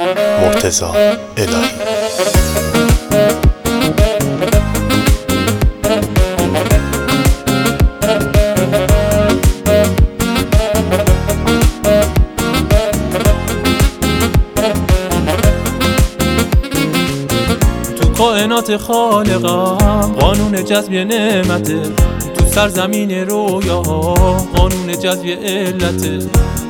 مرتزا الهی. تو کائنات خالقم قانون جذب نعمته. سرزمین رویاها قانون جذب علته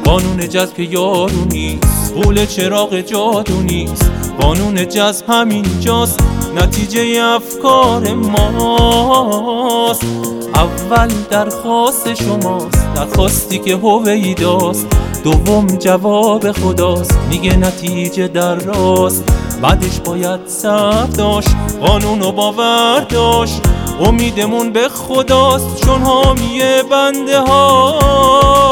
قانون جذب یارو نیست. قول چراغ جادو نیست. قانون جذب همین جاست. نتیجه افکار ماست. اول درخواست شماست. درخواستی که هویداست دوم جواب خداست. میگه نتیجه در راست. بعدش باید صبر داشت. قانون و باور داشت. امیدمون به خداست چون حامی بنده هاست.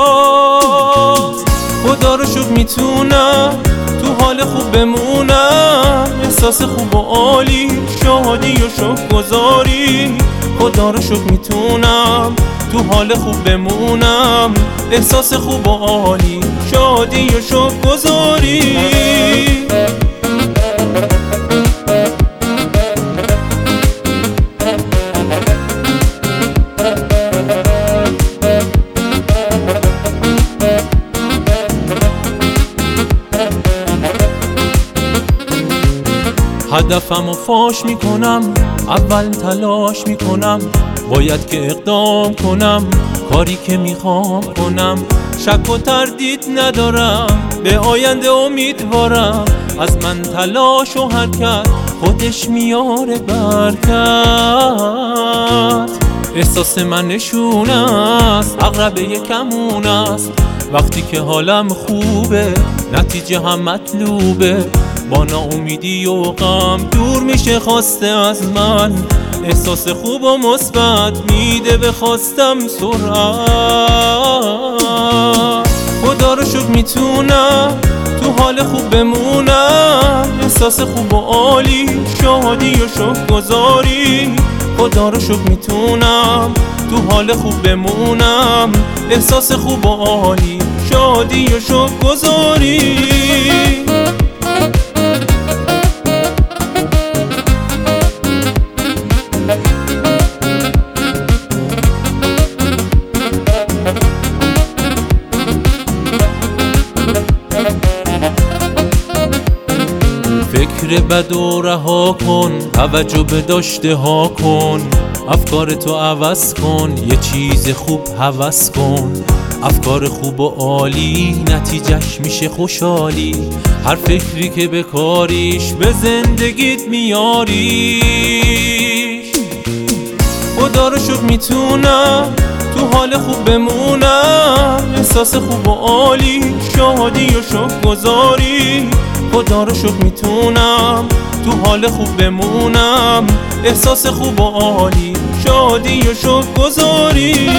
خدا رو شکر می‌تونم تو حال خوب بمونم. احساس خوب و عالی شادی و شکر گذاری خدا رو شکر می‌تونم تو حال خوب بمونم. احساس خوب و عالی شادی و شکر گذاری هدفم و فاش می‌کنم اول تلاش می‌کنم باید که اقدام کنم کاری که می‌خوام کنم. شک و تردید ندارم به آینده امیدوارم. از من تلاش و حرکت خودش میاره برکت. احساس من نشون است اقربه کمون است. وقتی که حالم خوبه نتیجه هم مطلوبه. با ناامیدی و غم دور میشه خواسته از من. احساس خوب و مثبت میده به خواستم سرعت. خدا رو شکر می‌تونم تو حال خوب بمونم. احساس خوب و عالی شادی و شکر گذاری خدا رو شکر می‌تونم تو حال خوب بمونم. احساس خوب و عالی شادی و شکر گذاری فکر بد و رها کن توجه به داشته ها کن. افکار تو عوض کن یه چیز خوب حوض کن. افکار خوب و عالی نتیجهش میشه خوشحالی. هر فکری که بکاریش به زندگیت میاریش. خدا رو شکر می‌تونم. تو حال خوب بمونم. احساس خوب و عالی. شادی و شکر گذاری خدا رو شکر می‌تونم. تو حال خوب بمونم. احساس خوب و عالی. شادی و شکر گذاری